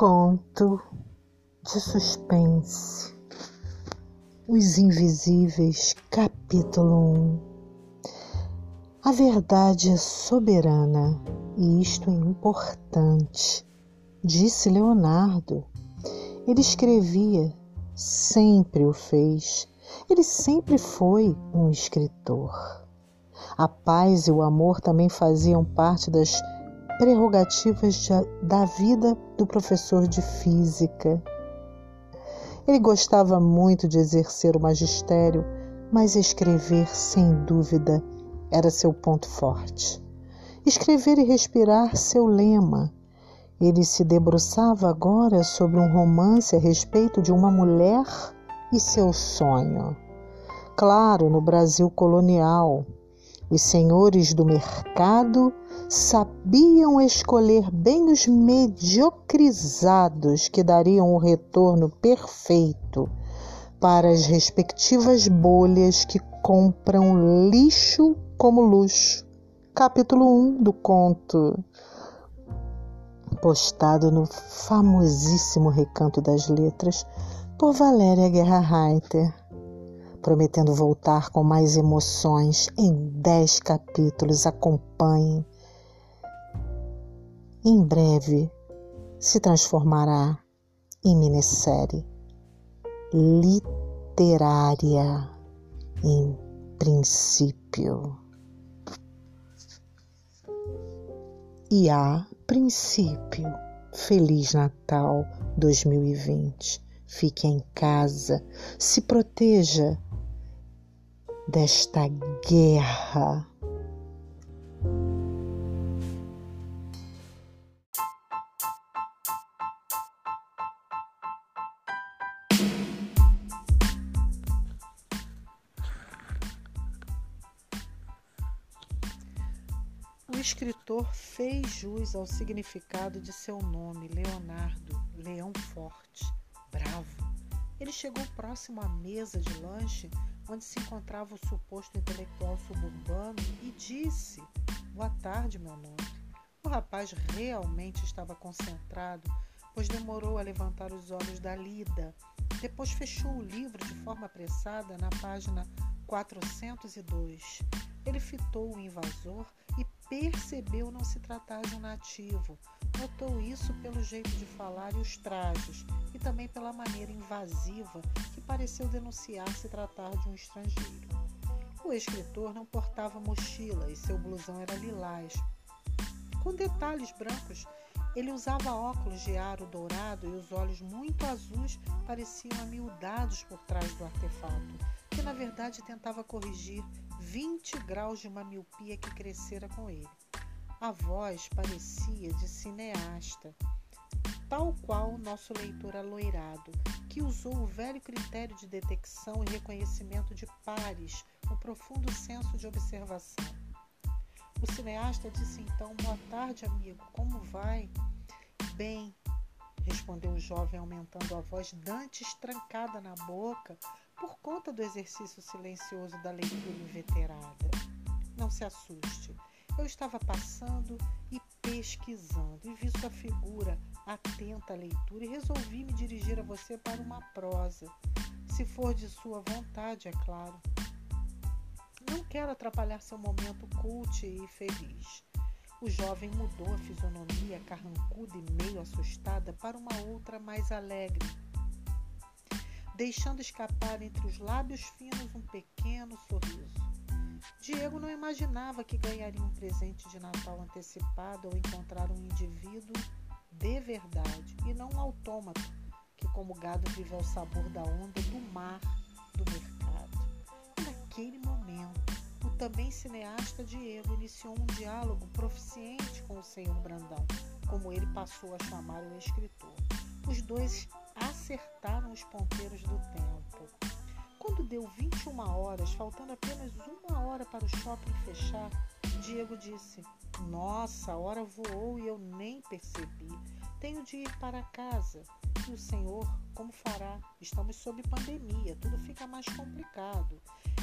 Conto de suspense. Os Invisíveis, capítulo 1. A verdade é soberana e isto é importante, disse Leonardo. Ele escrevia, sempre o fez, ele sempre foi um escritor. A paz e o amor também faziam parte das prerrogativas de, da vida do professor de física. Ele gostava muito de exercer o magistério, mas escrever, sem dúvida, era seu ponto forte. Escrever e respirar, seu lema. Ele se debruçava agora sobre um romance a respeito de uma mulher e seu sonho. Claro, no Brasil colonial, os senhores do mercado sabiam escolher bem os mediocrizados que dariam o retorno perfeito para as respectivas bolhas que compram lixo como luxo. Capítulo 1 do conto, postado no famosíssimo Recanto das Letras por Valéria Guerra Reiter prometendo voltar com mais emoções em dez capítulos. Acompanhe. Em breve se transformará em minissérie literária em princípio. E a princípio, Feliz Natal 2020. Fique em casa, se proteja desta guerra. O escritor fez jus ao significado de seu nome, Leonardo, Leão Forte, bravo. Ele chegou próximo à mesa de lanche onde se encontrava o suposto intelectual suburbano, e disse: Boa tarde, meu nome. O rapaz realmente estava concentrado, pois demorou a levantar os olhos da lida. Depois fechou o livro de forma apressada na página 402. Ele fitou o invasor e percebeu não se tratar de um nativo. Notou isso pelo jeito de falar e os trajes, e também pela maneira invasiva que pareceu denunciar se tratar de um estrangeiro. O escritor não portava mochila e seu blusão era lilás, com detalhes brancos. Ele usava óculos de aro dourado e os olhos muito azuis pareciam amiudados por trás do artefato, que na verdade tentava corrigir 20 graus de uma miopia que crescera com ele. A voz parecia de cineasta, tal qual o nosso leitor aloirado, que usou o velho critério de detecção e reconhecimento de pares, o profundo senso de observação. O cineasta disse então: Boa tarde, amigo, como vai? Bem, respondeu o jovem, aumentando a voz, dantes trancada na boca, por conta do exercício silencioso da leitura inveterada. Não se assuste. Eu estava passando e pesquisando e vi sua figura atenta à leitura e resolvi me dirigir a você para uma prosa, se for de sua vontade, é claro. Não quero atrapalhar seu momento cult e feliz. O jovem mudou a fisionomia carrancuda e meio assustada para uma outra mais alegre deixando escapar entre os lábios finos um pequeno sorriso. Diego não imaginava que ganharia um presente de Natal antecipado ao encontrar um indivíduo de verdade e não um autômato que, como gado, vive ao sabor da onda do mar do mercado. Naquele momento, o também cineasta Diego iniciou um diálogo proficiente com o senhor Brandão, como ele passou a chamar o escritor. Os dois acertaram os ponteiros do tempo. Quando deu 21 horas, faltando apenas uma hora para o shopping fechar, Diego disse: Nossa, a hora voou e eu nem percebi. Tenho de ir para casa. E o senhor, como fará? Estamos sob pandemia, tudo fica mais complicado.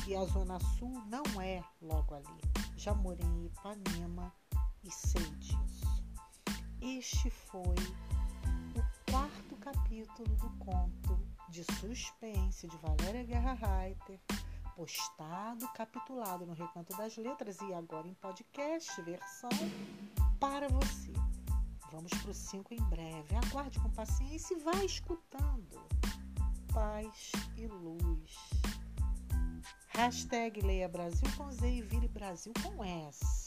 E a Zona Sul não é logo ali. Já morei em Ipanema e sei disso. Este foi capítulo do conto de suspense de Valéria Guerra Reiter, postado, capitulado no Recanto das Letras e agora em podcast, versão para você. Vamos para o 5 em breve. Aguarde com paciência e vá escutando. Paz e luz. Hashtag Leia Brasil com Z e Vire Brasil com S.